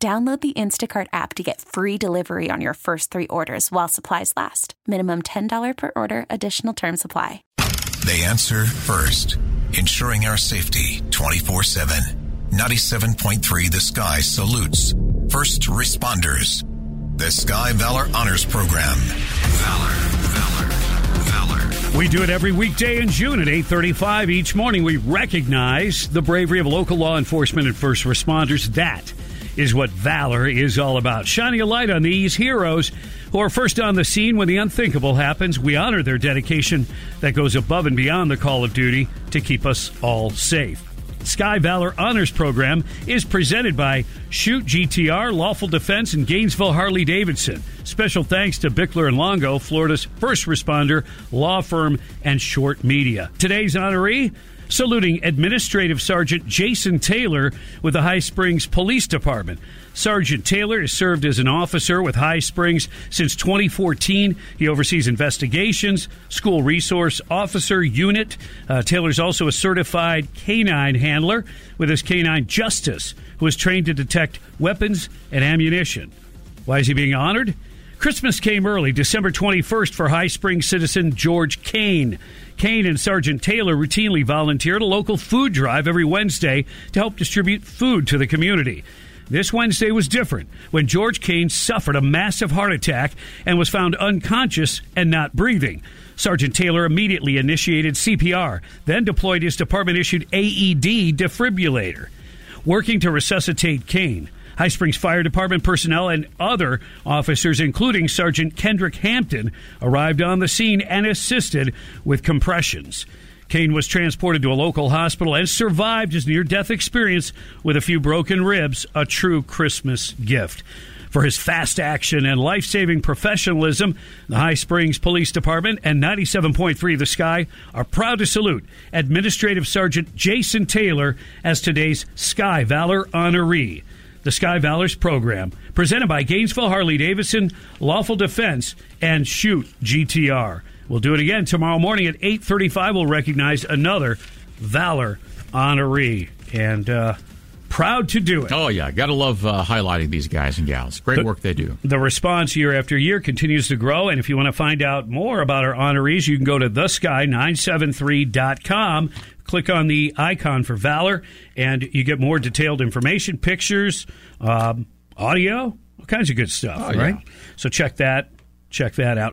Download the Instacart app to get free delivery on your first three orders while supplies last. Minimum $10 per order, additional term supply. They answer first, ensuring our safety 24 7. 97.3 The Sky salutes first responders. The Sky Valor Honors Program. Valor, Valor, Valor. We do it every weekday in June at 8:35 each morning. We recognize the bravery of local law enforcement and first responders. That is what Valor is all about. Shining a light on these heroes who are first on the scene when the unthinkable happens. We honor their dedication that goes above and beyond the call of duty to keep us all safe. Sky Valor Honors Program is presented by Shoot GTR, Lawful Defense, and Gainesville Harley Davidson. Special thanks to Bichler and Longo, Florida's first responder, law firm, and short media. Today's honoree, saluting Administrative Sergeant Jason Taylor with the High Springs Police Department. Sergeant Taylor has served as an officer with High Springs since 2014. He oversees investigations, school resource officer unit. Uh, Taylor's also a certified canine handler with his canine Justice, who is trained to detect weapons and ammunition. Why is he being honored? Christmas came early, December 21st, for High Springs citizen George Kane. Kane and Sergeant Taylor routinely volunteer at a local food drive every Wednesday to help distribute food to the community. This Wednesday was different when George Kane suffered a massive heart attack and was found unconscious and not breathing. Sergeant Taylor immediately initiated CPR, then deployed his department issued AED defibrillator. Working to resuscitate Kane, High Springs Fire Department personnel and other officers, including Sergeant Kendrick Hampton, arrived on the scene and assisted with compressions. Kane was transported to a local hospital and survived his near death experience with a few broken ribs, a true Christmas gift. For his fast action and life saving professionalism, the High Springs Police Department and 97.3 The Sky are proud to salute Administrative Sergeant Jason Taylor as today's Sky Valor honoree the Sky Valors program, presented by Gainesville Harley Davidson, Lawful Defense, and Shoot GTR. We'll do it again tomorrow morning at 8:35. We'll recognize another Valor honoree, and uh, proud to do it. Oh yeah, gotta love uh, highlighting these guys and gals. Great the, work they do. The response year after year continues to grow, and if you want to find out more about our honorees, you can go to thesky973.com click on the icon for Valor, and you get more detailed information, pictures, um, audio, all kinds of good stuff, oh, right? Yeah. So check that, check that out.